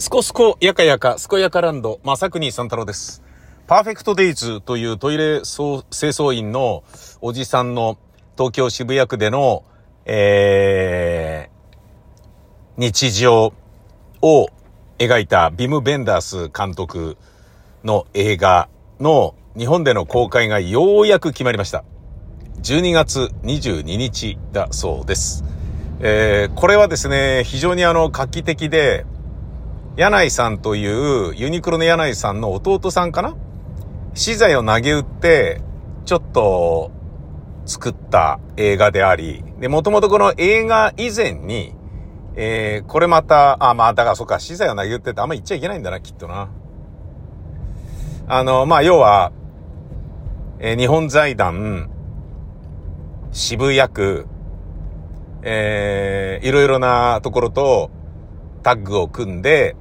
すこすこやかやか、すこやかランド、まさくにさん太郎です。パーフェクトデイズというトイレ清掃員のおじさんの東京渋谷区での、えー、日常を描いたビム・ベンダース監督の映画の日本での公開がようやく決まりました。12月22日だそうです。えー、これはですね、非常にあの画期的で、柳井さんというユニクロの柳井さんの弟さんかな？資材を投げ打って、ちょっと作った映画であり、で、もともとこの映画以前に、えー、これまた、あ、まあ、だからそっか、資材を投げ打ってってあんま言っちゃいけないんだな、きっとな。あの、まあ、要は、えー日本財団、渋谷区、えー、いろいろなところとタッグを組んで、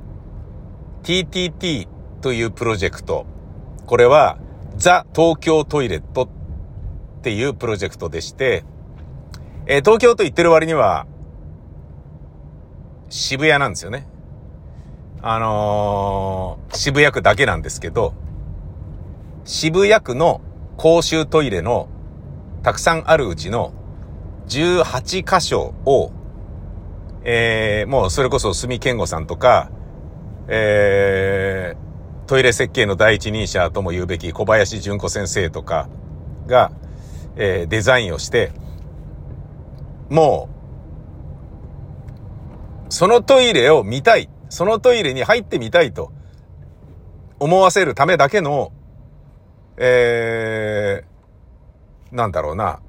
TTT というプロジェクト。これは、ザ・東京トイレットっていうプロジェクトでして、えー東京と言ってる割には、渋谷なんですよね。あのー渋谷区だけなんですけど、渋谷区の公衆トイレのたくさんあるうちの18箇所を、えー、もうそれこそ住健吾さんとか、えー、トイレ設計の第一人者とも言うべき小林純子先生とかが、えーデザインをして、もう、そのトイレを見たい、そのトイレに入ってみたいと思わせるためだけの、えー、なんだろうな、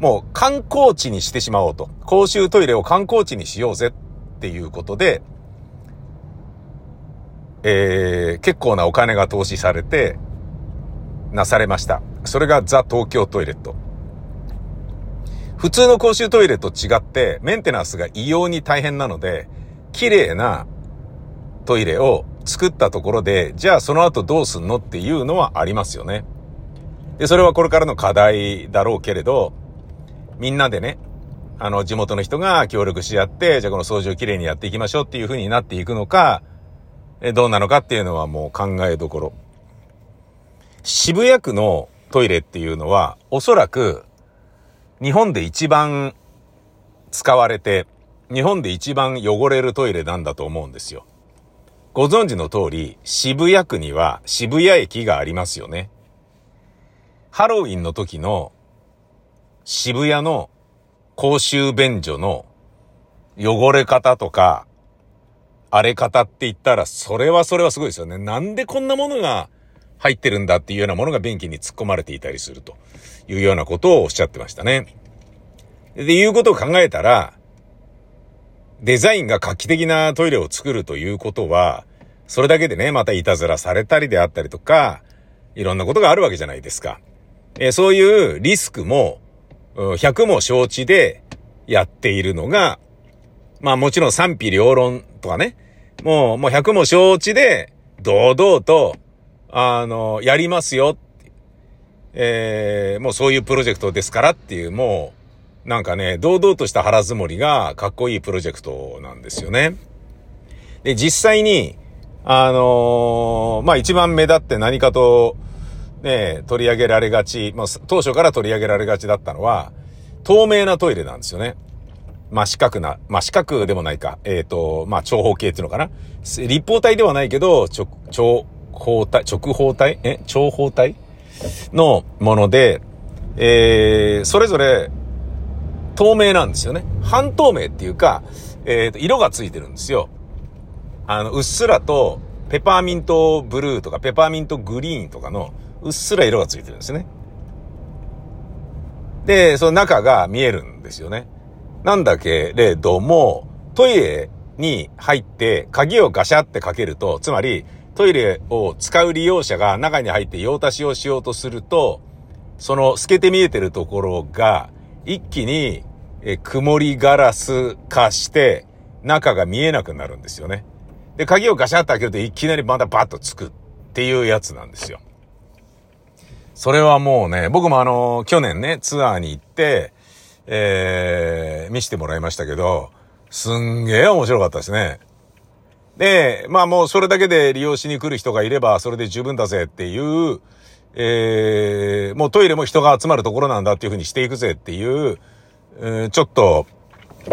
もう観光地にしてしまおうと。公衆トイレを観光地にしようぜっていうことで、えー、結構なお金が投資されて、なされました。それがザ・東京トイレット。普通の公衆トイレと違って、メンテナンスが異様に大変なので、綺麗なトイレを作ったところで、じゃあその後どうすんのっていうのはありますよね。で、それはこれからの課題だろうけれど、みんなでね、あの、地元の人が協力し合って、じゃあこの掃除をきれいにやっていきましょうっていう風になっていくのか、どうなのかっていうのはもう考えどころ。渋谷区のトイレっていうのは、おそらく、日本で一番使われて、日本で一番汚れるトイレなんだと思うんですよ。ご存知の通り、渋谷区には渋谷駅がありますよね。ハロウィンの時の渋谷の公衆便所の汚れ方とか、荒れ方って言ったら、それはそれはすごいですよね。なんでこんなものが入ってるんだっていうようなものが便器に突っ込まれていたりするというようなことをおっしゃってましたね。で、いうことを考えたら、デザインが画期的なトイレを作るということは、それだけでね、またいたずらされたりであったりとか、いろんなことがあるわけじゃないですか。えそういうリスクも、100も承知でやっているのが、まあもちろん賛否両論とかね、もう、もう100も承知で、堂々と、あの、やりますよっていうえーもうそういうプロジェクトですからっていう、もう、なんかね、堂々とした腹積もりがかっこいいプロジェクトなんですよね。で、実際に、あのーまあ一番目立って何かと、ね、取り上げられがち、まあ、当初から取り上げられがちだったのは、透明なトイレなんですよね。まあ、四角な、まあ、四角でもないか。えっ、と、まあ、長方形っていうのかな。立方体ではないけど、直、長方体、直方体？え？長方体のもので、えー、それぞれ透明なんですよね。半透明っていうか、えーと、色がついてるんですよ。あの、うっすらと、ペパーミントブルーとか、ペパーミントグリーンとかの、うっすら色がついてるんですね。で、その中が見えるんですよね。なんだけれども、トイレに入って鍵をガシャってかけると、つまりトイレを使う利用者が中に入って用足しをしようとすると、その透けて見えてるところが一気に曇りガラス化して中が見えなくなるんですよね。で、鍵をガシャって開けるといきなりまたバッとつくっていうやつなんですよ。それはもうね、僕もあの、去年ね、ツアーに行って、えー、見せてもらいましたけど、すんげえ面白かったですね。で、まあもうそれだけで利用しに来る人がいれば、それで十分だぜっていう、えー、もうトイレも人が集まるところなんだっていうふうにしていくぜっていう、えー、ちょっと、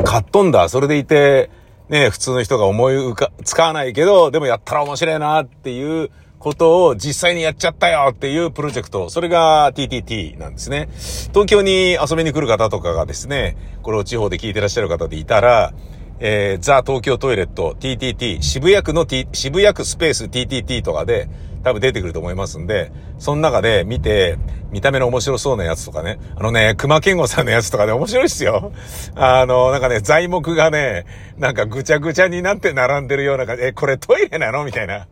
かっ飛んだ、それでいて、ね、普通の人が思い浮か、使わないけど、でもやったら面白いなっていうことを実際にやっちゃったよっていうプロジェクト。それが TTT なんですね。東京に遊びに来る方とかがですね、これを地方で聞いてらっしゃる方でいたら、えー、ザ・東京トイレット TTT、渋谷区の T、渋谷区スペース TTT とかで多分出てくると思いますんで、その中で見て、見た目の面白そうなやつとかね、あのね、熊健吾さんのやつとかね、面白いっすよ。あの、なんかね、材木がね、なんかぐちゃぐちゃになって並んでるような感じ、え、これトイレなの？みたいな。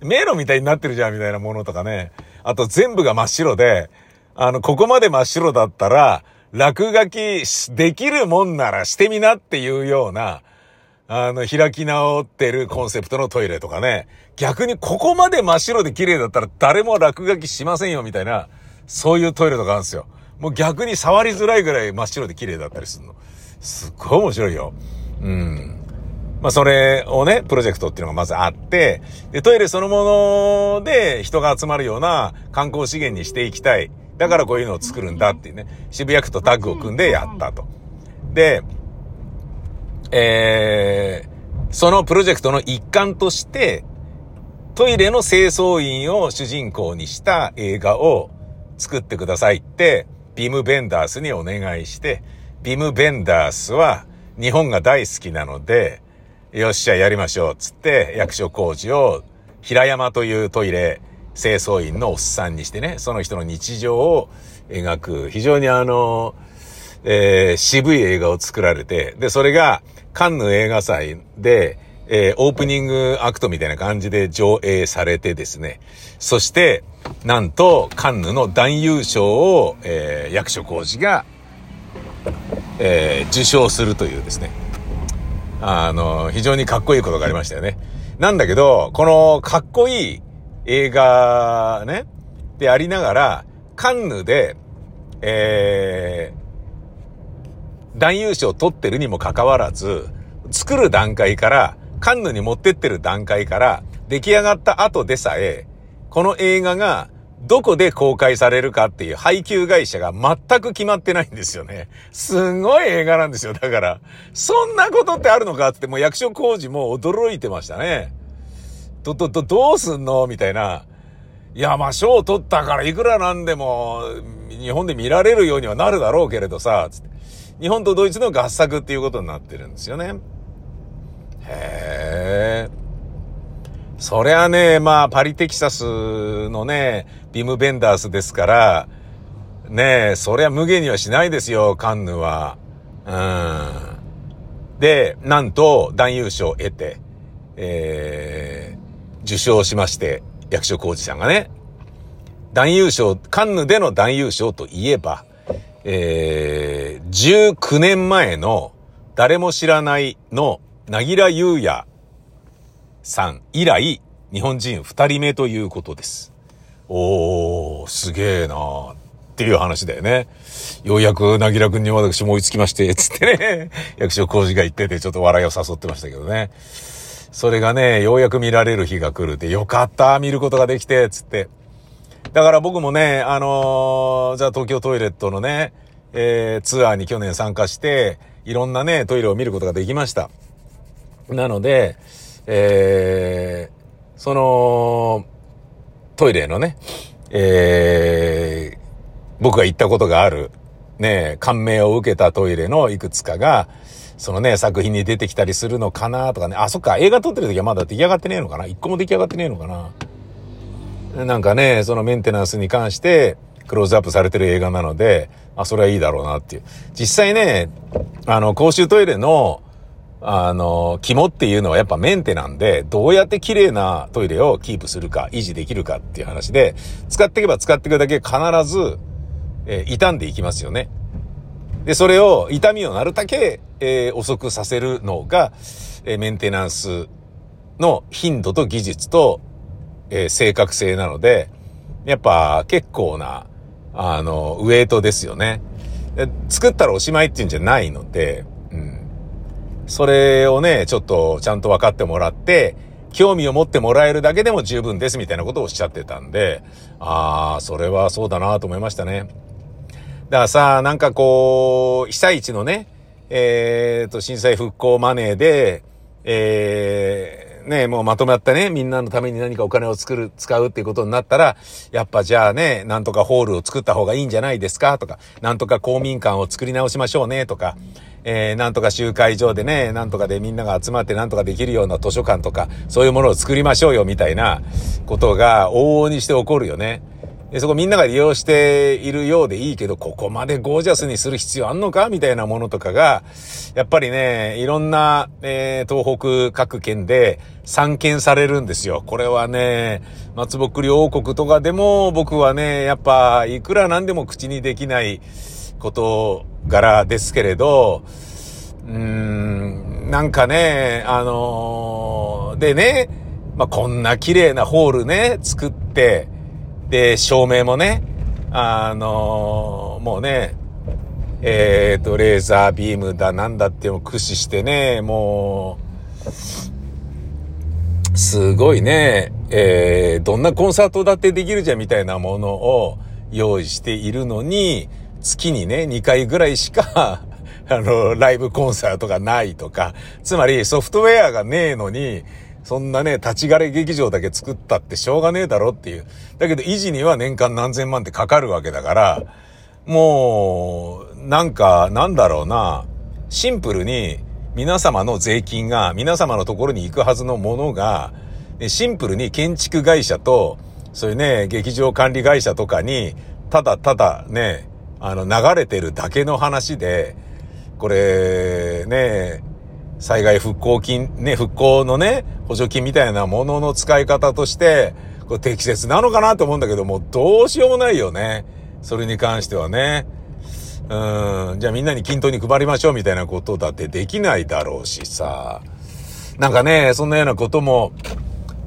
迷路みたいになってるじゃんみたいなものとかね。あと全部が真っ白で、あの、ここまで真っ白だったら、落書きできるもんならしてみなっていうような、あの、開き直ってるコンセプトのトイレとかね。逆にここまで真っ白で綺麗だったら誰も落書きしませんよみたいな、そういうトイレとかあるんですよ。もう逆に触りづらいぐらい真っ白で綺麗だったりするの。すっごい面白いよ。うん。まあ、それをね、プロジェクトっていうのがまずあって、で、トイレそのもので人が集まるような観光資源にしていきたい。だからこういうのを作るんだっていうね、渋谷区とタッグを組んでやったと。で、えー、そのプロジェクトの一環として、トイレの清掃員を主人公にした映画を作ってくださいって、ビム・ベンダースにお願いして、ビム・ベンダースは日本が大好きなので、よっしゃやりましょう、つって役所工事を平山というトイレ清掃員のおっさんにしてね、その人の日常を描く、非常にあの、えー、渋い映画を作られて、で、それがカンヌ映画祭で、えー、オープニングアクトみたいな感じで上映されてですね、そして、なんと、カンヌの男優賞を、えー、役所工事が、えー、受賞するというですね、あの、非常にかっこいいことがありましたよね。なんだけど、このかっこいい映画ね、でありながら、カンヌで、え男優賞を取ってるにもかかわらず、作る段階から、カンヌに持ってってる段階から、出来上がった後でさえ、この映画がどこで公開されるかっていう配給会社が全く決まってないんですよね。すごい映画なんですよ。だから、そんなことってあるのかって、もう役所工事も驚いてましたね。ど、ど、ど、どうすんの？みたいな。いや、まあ、賞取ったからいくらなんでも、日本で見られるようにはなるだろうけれどさ、つって。日本とドイツの合作っていうことになってるんですよね。へえ。そりゃね、まあ、パリテキサスのね、ビム・ベンダースですから、ねえ、そりゃ無限にはしないですよ、カンヌは。うん。で、なんと、男優賞を得て、えー、受賞しまして、役所広司さんがね、男優賞、カンヌでの男優賞といえば、えー、19年前の誰も知らないのなぎらゆうやさん以来、日本人二人目ということです。おー、すげえなーっていう話だよね。ようやくなぎらくんに私も追いつきまして、つってね、役所工事が言っててちょっと笑いを誘ってましたけどね。それがね、ようやく見られる日が来るって、よかった、見ることができて、つって。だから僕もね、あのー、じゃあ東京トイレットのね、えー、ツアーに去年参加して、いろんなね、トイレを見ることができました。なので、えー、その、トイレのね、えー、僕が行ったことがある、ね、感銘を受けたトイレのいくつかが、そのね、作品に出てきたりするのかなとかね。あ、そっか、映画撮ってる時はまだ出来上がってねえのかな一個も出来上がってねえのかななんかね、そのメンテナンスに関してクローズアップされてる映画なので、あ、それはいいだろうなっていう。実際ね、あの、公衆トイレの、あの、肝っていうのはやっぱメンテなんで、どうやって綺麗なトイレをキープするか、維持できるかっていう話で、使っていけば使っていくだけ必ず、えー、傷んでいきますよね。で、それを、痛みをなるだけ、えー、遅くさせるのが、えー、メンテナンスの頻度と技術と、えー、正確性なので、やっぱ結構な、あの、ウェイトですよね。作ったらおしまいっていうんじゃないので、うん。それをね、ちょっとちゃんと分かってもらって、興味を持ってもらえるだけでも十分ですみたいなことをおっしゃってたんで、ああ、それはそうだなと思いましたね。だからさ、なんかこう、被災地のね、えー、と、震災復興マネーで、えー、ね、もうまとまったね、みんなのために何かお金を作る、使うっていうことになったら、やっぱじゃあね、なんとかホールを作った方がいいんじゃないですか？とか、なんとか公民館を作り直しましょうね？とか、えー、なんとか集会場でね、なんとかでみんなが集まってなんとかできるような図書館とか、そういうものを作りましょうよみたいなことが往々にして起こるよね。で、そこみんなが利用しているようでいいけど、ここまでゴージャスにする必要あんのかみたいなものとかが、やっぱりね、いろんな、えー、東北各県で散見されるんですよ。これはね、松ぼっくり王国とかでも僕はね、やっぱ、いくらなんでも口にできないこと柄ですけれど、うーん、なんかね、あのー、でね、まあ、こんな綺麗なホールね、作って、で、照明もね、あのー、もうね、えっ、ー、と、レーザービームだなんだっていうのを駆使してね、もう、すごいね、えー、どんなコンサートだってできるじゃんみたいなものを用意しているのに、月にね、2回ぐらいしか あの、ライブコンサートがないとか、つまりソフトウェアがねえのに、そんなね、立ち枯れ劇場だけ作ったってしょうがねえだろっていう。だけど維持には年間何千万ってかかるわけだから、もう、なんか、なんだろうな、シンプルに皆様の税金が皆様のところに行くはずのものが、シンプルに建築会社と、そういうね、劇場管理会社とかに、ただただね、あの、流れてるだけの話で、これ、ね、災害復興金、ね、復興のね、補助金みたいなものの使い方として、これ適切なのかなと思うんだけども、どうしようもないよね。それに関してはね。うん、じゃあみんなに均等に配りましょうみたいなことだってできないだろうしさ。なんかね、そんなようなことも、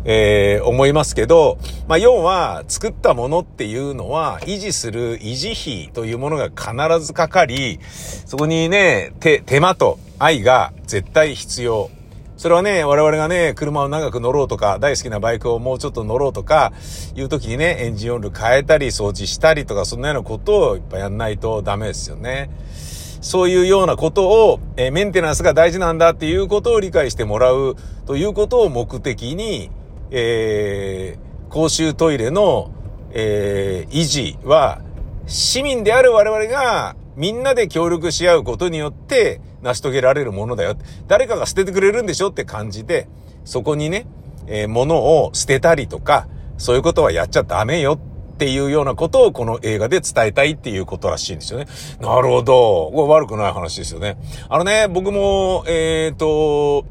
えー、思いますけど、まあ、要は、作ったものっていうのは、維持する維持費というものが必ずかかり、そこにね、手、手間と愛が絶対必要。それはね、我々がね、車を長く乗ろうとか、大好きなバイクをもうちょっと乗ろうとか、いう時にね、エンジンオイル変えたり、掃除したりとか、そんなようなことをいっぱいやんないとダメですよね。そういうようなことを、えー、メンテナンスが大事なんだっていうことを理解してもらうということを目的に、えー、公衆トイレの、えー、維持は、市民である我々がみんなで協力し合うことによって成し遂げられるものだよ。誰かが捨ててくれるんでしょって感じで、そこにね、えー、物を捨てたりとか、そういうことはやっちゃダメよっていうようなことをこの映画で伝えたいっていうことらしいんですよね。なるほど。これ悪くない話ですよね。あのね、僕も、えっ、ー、と、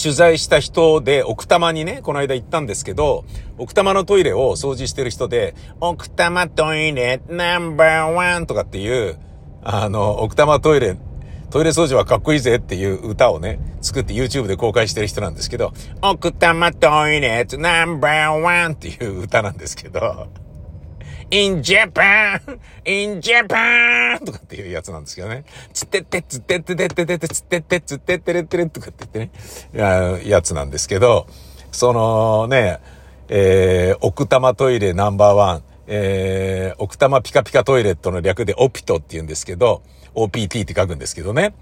取材した人で、奥多摩にね、この間行ったんですけど、奥多摩のトイレを掃除してる人で、奥多摩トイレナンバーワンとかっていう、あの、奥多摩トイレ、トイレ掃除はかっこいいぜっていう歌をね、作って YouTube で公開してる人なんですけど、奥多摩トイレナンバーワンっていう歌なんですけど、in Japan! in Japan! とかっていうやつなんですけどね。つってってつってってってってってつってってつってってれってれとかって言ってね、やつなんですけど、そのね、えー、奥多摩トイレナンバーワン、えー、奥多摩ピカピカトイレットの略でオピトって言うんですけど、OPT って書くんですけどね。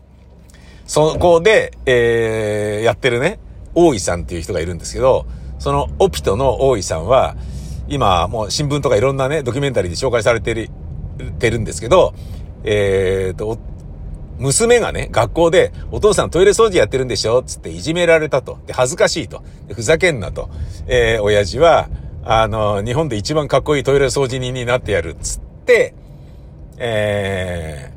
そこで、えー、やってるね、大井さんっていう人がいるんですけど、そのオピトの大井さんは、今もう新聞とかいろんなね、ドキュメンタリーで紹介されてる、てるんですけど、えーと、娘がね、学校で、お父さんトイレ掃除やってるんでしょ？つっていじめられたと。で、恥ずかしいと。ふざけんなと。えー、親父は、あの、日本で一番かっこいいトイレ掃除人になってやる。つって、え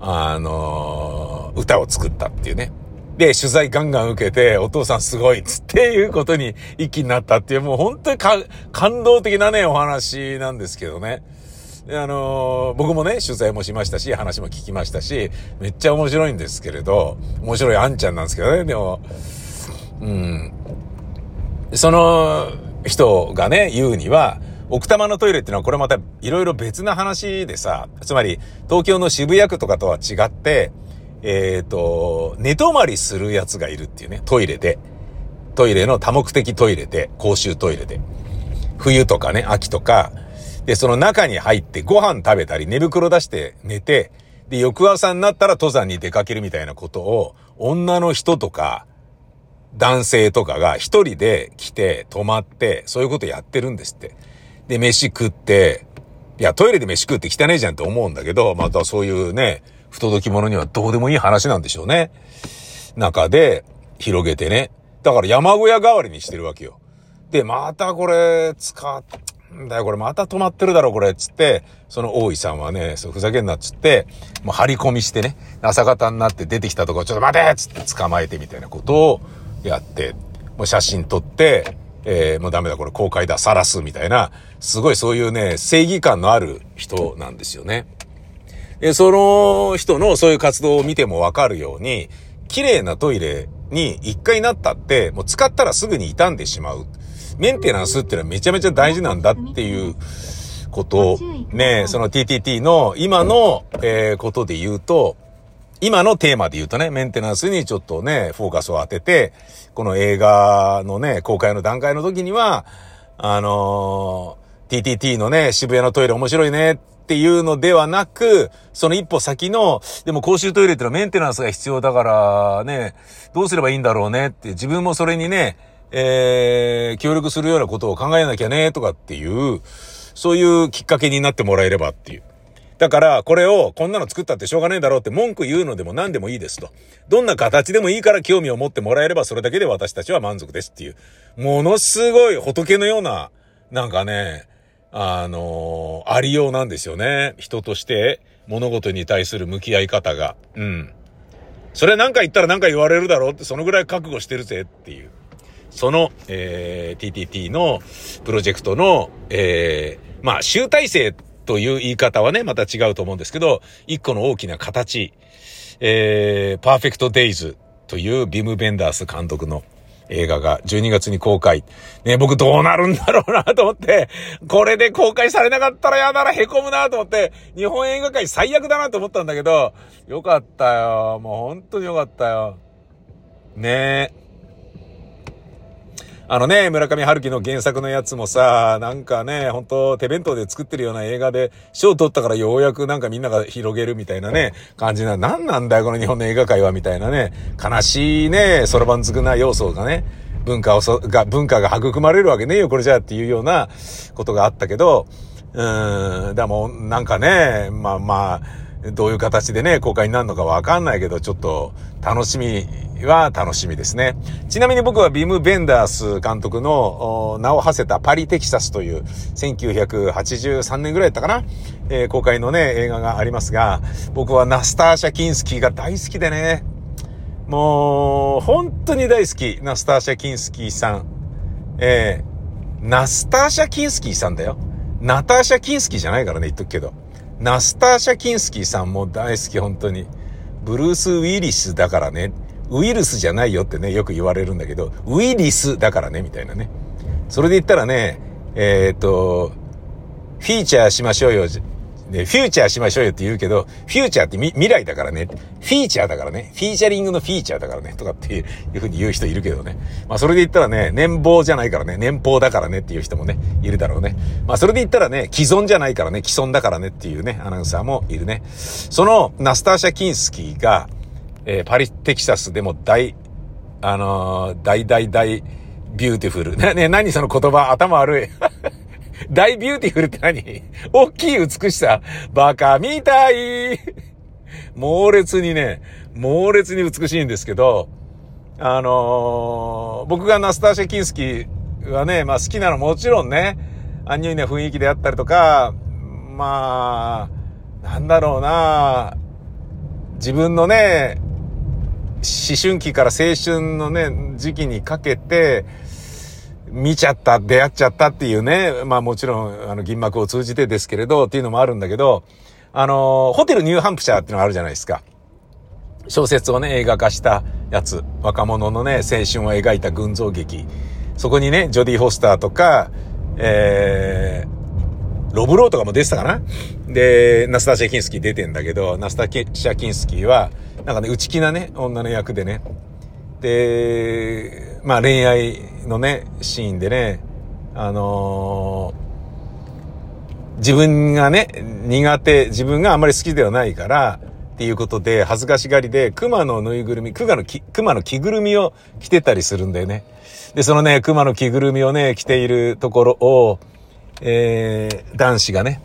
ー、あの、歌を作ったっていうね。で、取材ガンガン受けて、お父さんすごいっつっていうことに一気になったっていう、もう本当に感動的なね、お話なんですけどね。あのー、僕もね、取材もしましたし、話も聞きましたし、めっちゃ面白いんですけれど、面白いあんちゃんなんですけどね、でも、うん。その人がね、言うには、奥多摩のトイレっていうのはこれまたいろいろ別な話でさ、つまり東京の渋谷区とかとは違って、えっ、ー、と、寝泊まりするやつがいるっていうね、トイレで。トイレの多目的トイレで、公衆トイレで。冬とかね、秋とか、で、その中に入ってご飯食べたり、寝袋出して寝て、で、翌朝になったら登山に出かけるみたいなことを、女の人とか、男性とかが一人で来て、泊まって、そういうことやってるんですって。で、飯食って、いや、トイレで飯食って汚ねえじゃんって思うんだけど、またそういうね、不届き者にはどうでもいい話なんでしょうね。中で、広げてね。だから山小屋代わりにしてるわけよ。で、またこれ、使んだよ、これまた止まってるだろ、これ、つって、その大井さんはね、そう、ふざけんなっつって、もう張り込みしてね、朝方になって出てきたとこ、ちょっと待てっつって捕まえてみたいなことをやって、もう写真撮って、えー、もうダメだ、これ公開だ、晒す、みたいな、すごいそういうね、正義感のある人なんですよね。で、その人のそういう活動を見てもわかるように、綺麗なトイレに一回なったって、もう使ったらすぐに傷んでしまう。メンテナンスっていうのはめちゃめちゃ大事なんだっていうこと。を、ね、その TTT の今の、えー、ことで言うと、今のテーマで言うとね、メンテナンスにちょっとね、フォーカスを当てて、この映画のね、公開の段階の時には、あのー、TTT のね、渋谷のトイレ面白いねっっていうのではなく、その一歩先の、でも公衆トイレってのはメンテナンスが必要だからね、どうすればいいんだろうねって、自分もそれにね、えー、協力するようなことを考えなきゃね、とかっていう、そういうきっかけになってもらえればっていう。だから、これを、こんなの作ったってしょうがねえだろうって文句言うのでも何でもいいですと。どんな形でもいいから興味を持ってもらえればそれだけで私たちは満足ですっていう。ものすごい仏のような、なんかね、あのー、ありようなんですよね。人として物事に対する向き合い方が。うん。それ何か言ったら何か言われるだろうって、そのぐらい覚悟してるぜっていう。その、えー、TTT のプロジェクトの、えー、まあ、集大成という言い方はね、また違うと思うんですけど、一個の大きな形、えー、パーフェクトデイズというビム・ベンダース監督の映画が12月に公開。ね、僕どうなるんだろうなと思って、これで公開されなかったらやだら凹むなと思って、日本映画界最悪だなと思ったんだけど、よかったよ。もう本当によかったよ。ねえ。あのね、村上春樹の原作のやつもさ、なんかね、本当手弁当で作ってるような映画で、賞取ったからようやくなんかみんなが広げるみたいなね、感じな、なんなんだよ、この日本の映画界は、みたいなね、悲しいね、そろばんつくな要素がね、文化をそ、が、文化が育まれるわけねえよ、これじゃっていうようなことがあったけど、うーん、でも、なんかね、まあまあ、どういう形でね、公開になるのかわかんないけど、ちょっと楽しみは楽しみですね。ちなみに僕はビム・ベンダース監督の名を馳せたパリ・テキサスという1983年ぐらいだったかな、えー、公開のね、映画がありますが、僕はナスターシャ・キンスキーが大好きでね、もう、本当に大好き、ナスターシャ・キンスキーさん。えー、ナスターシャ・キンスキーさんだよ。ナターシャ・キンスキーじゃないからね、言っとくけど。ナスターシャ・キンスキーさんも大好き、本当に。ブルース・ウィリスだからね。ウイルスじゃないよってね、よく言われるんだけど、ウイリスだからね、みたいなね。それで言ったらね、えー、っと、フィーチャーしましょうよ。ね、フューチャーしましょうよって言うけど、フューチャーって未来だからね。フィーチャーだからね。フィーチャリングのフィーチャーだからね。とかっていうふうに言う人いるけどね。まあそれで言ったらね、年俸じゃないからね。年俸だからねっていう人もね、いるだろうね。まあそれで言ったらね、既存じゃないからね。既存だからねっていうね、アナウンサーもいるね。そのナスターシャ・キンスキーが、えー、パリ、テキサスでも大、あのー、大大大ビューティフル。ね、ね、何その言葉、頭悪い。大ビューティフルって何？大きい美しさ。バカみたい。猛烈にね、猛烈に美しいんですけど、あのー、僕がナスターシェ・キンスキーはね、まあ好きなのもちろんね、アンニュイな雰囲気であったりとか、まあ、なんだろうな、自分のね、思春期から青春のね、時期にかけて、見ちゃった、出会っちゃったっていうね、まあもちろん、あの、銀幕を通じてですけれど、っていうのもあるんだけど、あの、ホテルニューハンプシャーっていうのがあるじゃないですか。小説をね、映画化したやつ。若者のね、青春を描いた群像劇。そこにね、ジョディ・ホスターとか、えー、ロブローとかも出てたかなで、ナスタシャ・キンスキー出てんだけど、ナスタシャ・キンスキーは、なんかね、内気なね、女の役でね。で、まあ恋愛のね、シーンでね、あのー、自分がね、苦手、自分があんまり好きではないから、っていうことで、恥ずかしがりで、熊のぬいぐるみ、熊の熊の着ぐるみを着てたりするんだよね。で、そのね、熊の着ぐるみをね、着ているところを、えー、男子がね、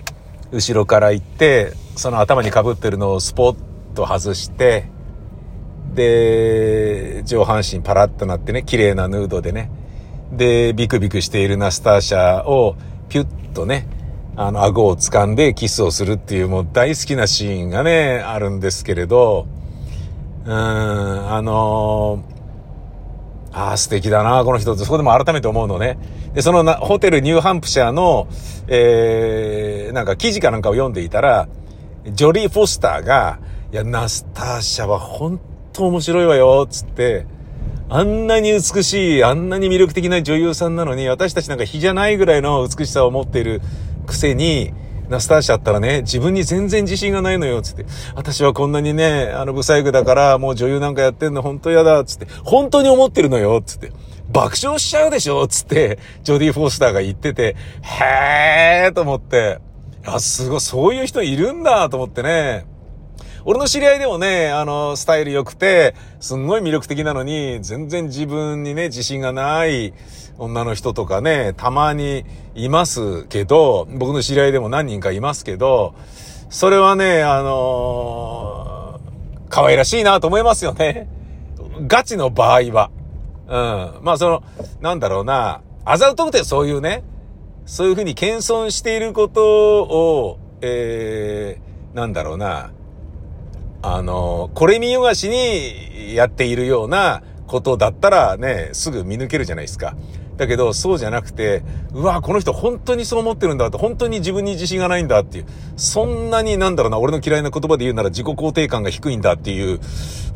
後ろから行って、その頭に被ってるのをスポッと外して、で、上半身パラッとなってね、綺麗なヌードでね、で、ビクビクしているナスターシャをピュッとね、あの、顎を掴んでキスをするっていうもう大好きなシーンがね、あるんですけれど、うん、あのー、ああ、素敵だな、この人って、そこでも改めて思うのね。で、そのな、ホテルニューハンプシャーの、えー、なんか記事かなんかを読んでいたら、ジョリー・フォスターが、いや、ナスターシャは本当面白いわよ、つって、あんなに美しい、あんなに魅力的な女優さんなのに、私たちなんか比じゃないぐらいの美しさを持っているくせに、ナスターシャったらね、自分に全然自信がないのよ、つって。私はこんなにね、あの、ブサイクだから、もう女優なんかやってんの本当嫌だ、つって。本当に思ってるのよ、つって。爆笑しちゃうでしょつって、ジョディ・フォースターが言ってて、へーと思って。あ、すごい、そういう人いるんだと思ってね。俺の知り合いでもね、あの、スタイル良くて、すんごい魅力的なのに、全然自分にね、自信がない女の人とかね、たまにいますけど、僕の知り合いでも何人かいますけど、それはね、あのー、可愛らしいなと思いますよね。ガチの場合は。うん。まあその、なんだろうな、あざうとくてそういうね、そういうふうに謙遜していることを、えー、なんだろうな、あの、これ見よがしにやっているようなことだったらね、すぐ見抜けるじゃないですか。だけど、そうじゃなくて、うわ、この人本当にそう思ってるんだって、本当に自分に自信がないんだっていう、そんなになんだろうな、俺の嫌いな言葉で言うなら自己肯定感が低いんだっていう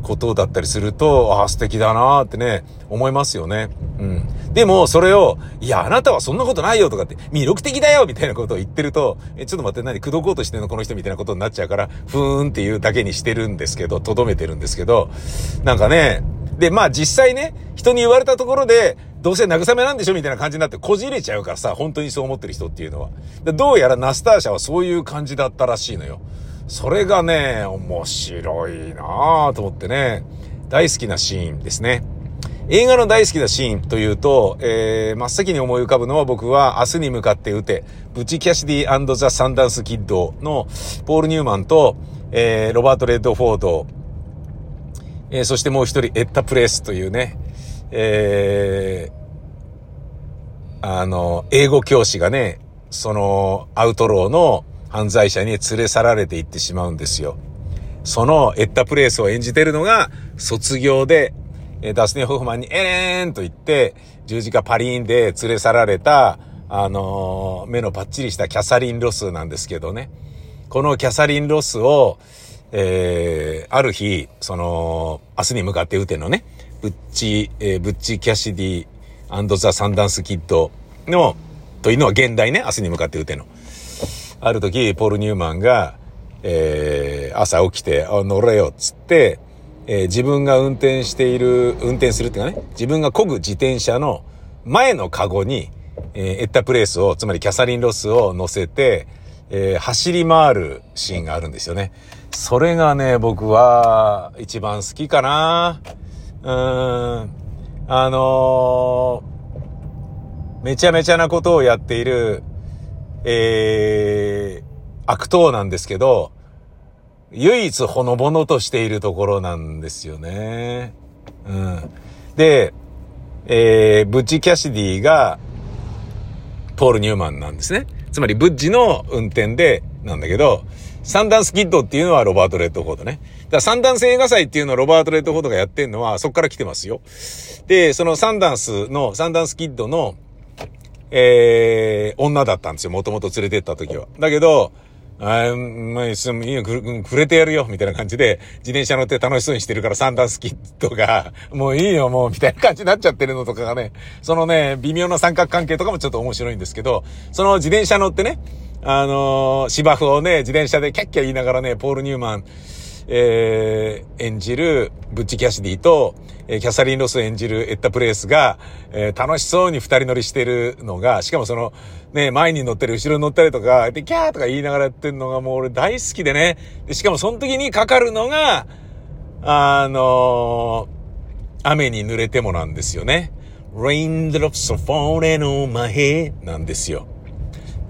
ことだったりすると、ああ、素敵だなってね、思いますよね。うん。でも、それを、いや、あなたはそんなことないよとかって、魅力的だよみたいなことを言ってると、え、ちょっと待って、何、口説こうとしてんの？この人みたいなことになっちゃうから、ふーんっていうだけにしてるんですけど、とどめてるんですけど、なんかね、で、まあ実際ね、人に言われたところで、どうせ慰めなんでしょみたいな感じになってこじれちゃうからさ、本当にそう思ってる人っていうのは。どうやらナスターシャはそういう感じだったらしいのよ。それがね、面白いなぁと思ってね、大好きなシーンですね。映画の大好きなシーンというと、えー、真っ先に思い浮かぶのは僕は明日に向かって撃て、ブチ・キャシディザ・サンダンス・キッドのポール・ニューマンと、えー、ロバート・レッドフォード、えー、そしてもう一人、エッタ・プレスというね、えー、あの、英語教師がね、その、アウトローの犯罪者に連れ去られていってしまうんですよ。そのエッタプレイスを演じてるのが、卒業で、ダスネ・ホフマンにエレーンと言って、十字架パリーンで連れ去られた、あの、目のパッチリしたキャサリン・ロスなんですけどね。このキャサリン・ロスを、えー、ある日、その、明日に向かって撃てのね、ブッチ、えー、ブッチ・キャシディザ・サンダンス・キッドの、というのは現代ね、明日に向かって打ての。ある時、ポール・ニューマンが、えー、朝起きて、あ、乗れよ、っつって、えー、自分が運転している、運転するっていうかね、自分が漕ぐ自転車の前のカゴに、えー、エッタプレイスを、つまりキャサリン・ロスを乗せて、えー、走り回るシーンがあるんですよね。それがね、僕は一番好きかな。うん、あのー、めちゃめちゃなことをやっている、えー、悪党なんですけど、唯一ほのぼのとしているところなんですよね。うん。で、えー、ブッジ・キャシディが、ポール・ニューマンなんですね。つまり、ブッジの運転で、なんだけど、サンダンスキッドっていうのはロバート・レッドフォードね。だからサンダンス映画祭っていうのをロバート・レッドフォードがやってんのはそこから来てますよ。で、そのサンダンスの、サンダンスキッドの、えー、女だったんですよ。もともと連れてった時は。だけど、ああまあ、いいよ、くれてやるよ、みたいな感じで、自転車乗って楽しそうにしてるから、サンダンスキッドが、もういいよ、もう、みたいな感じになっちゃってるのとかがね、そのね、微妙な三角関係とかもちょっと面白いんですけど、その自転車乗ってね、あのー、芝生をね、自転車でキャッキャ言いながらね、ポール・ニューマン、えー、演じるブッチ・キャシディと、えー、キャサリン・ロス演じるエッタ・プレイスが、えー、楽しそうに二人乗りしてるのが、しかもその、ね、前に乗ってる、後ろに乗ったりとか、で、キャーとか言いながらやってるのがもう俺大好きでね。で、しかもその時にかかるのが、あのー、雨に濡れてもなんですよね。Raindrops are falling on my head なんですよ。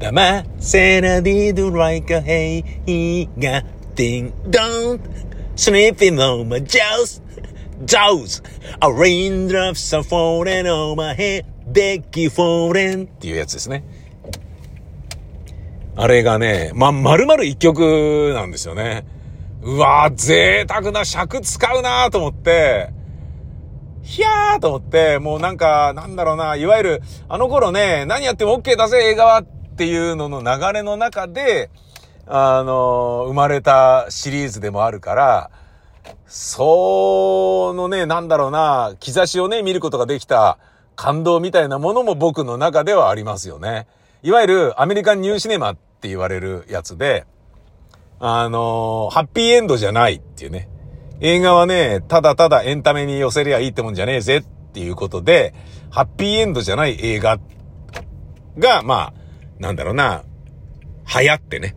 ダマセラディドライカヘイヒガティンドンスニーフンオマジャウスジャウスアレインドラフサフォーレンオマヘデッキフォーレンっていうやつですね。あれがね、ま、まるまる一曲なんですよね。うわー贅沢な尺使うなと思って、ヒゃーと思って、もうなんか、なんだろうな、いわゆる、あの頃ね、何やっても OK だぜ、映画は、っっていうのの流れの中で、あの、生まれたシリーズでもあるから、そのね、なんだろうな、兆しをね、見ることができた感動みたいなものも僕の中ではありますよね。いわゆるアメリカンニューシネマって言われるやつで、あの、ハッピーエンドじゃないっていうね。映画はね、ただただエンタメに寄せりゃいいってもんじゃねえぜっていうことで、ハッピーエンドじゃない映画が、まあ、なんだろうな、流行ってね。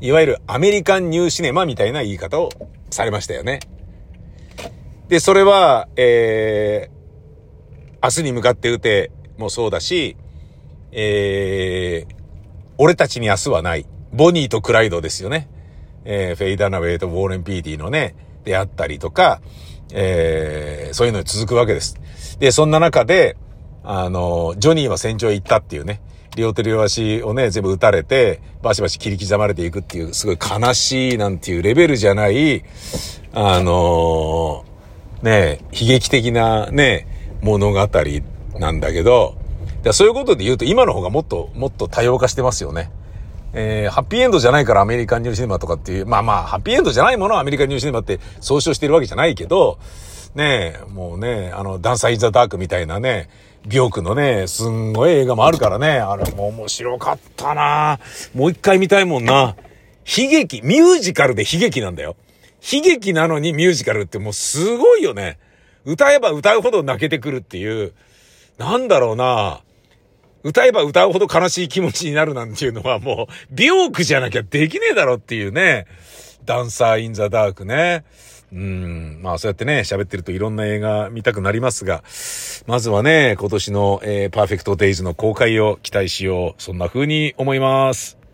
いわゆるアメリカンニューシネマみたいな言い方をされましたよね。で、それは、えー、明日に向かって打てもそうだし、えー、俺たちに明日はない。ボニーとクライドですよね。えー、フェイダーナウェイとウォーレン・ピーティのね、であったりとか、えー、そういうのに続くわけです。で、そんな中で、あの、ジョニーは戦場へ行ったっていうね、両手両足をね、全部撃たれて、バシバシ切り刻まれていくっていう、すごい悲しいなんていうレベルじゃない、あのー、ね、悲劇的なね、物語なんだけど、そういうことで言うと今の方がもっと、もっと多様化してますよね。えー、ハッピーエンドじゃないからアメリカンニューシネマとかっていう、まあまあ、ハッピーエンドじゃないものをアメリカンニューシネマって総称してるわけじゃないけど、ねえ、もうね、あの、ダンサーインザダークみたいなね、ビョークのね、すんごい映画もあるからね、あれも面白かったなもう一回見たいもんな。悲劇、ミュージカルで悲劇なんだよ。悲劇なのにミュージカルってもうすごいよね。歌えば歌うほど泣けてくるっていう、なんだろうな歌えば歌うほど悲しい気持ちになるなんていうのはもう、美容区じゃなきゃできねえだろっていうね。ダンサーインザダークね。うん、まあそうやってね、喋ってるといろんな映画見たくなりますが、まずはね、今年の、えー、パーフェクトデイズの公開を期待しよう。そんな風に思います。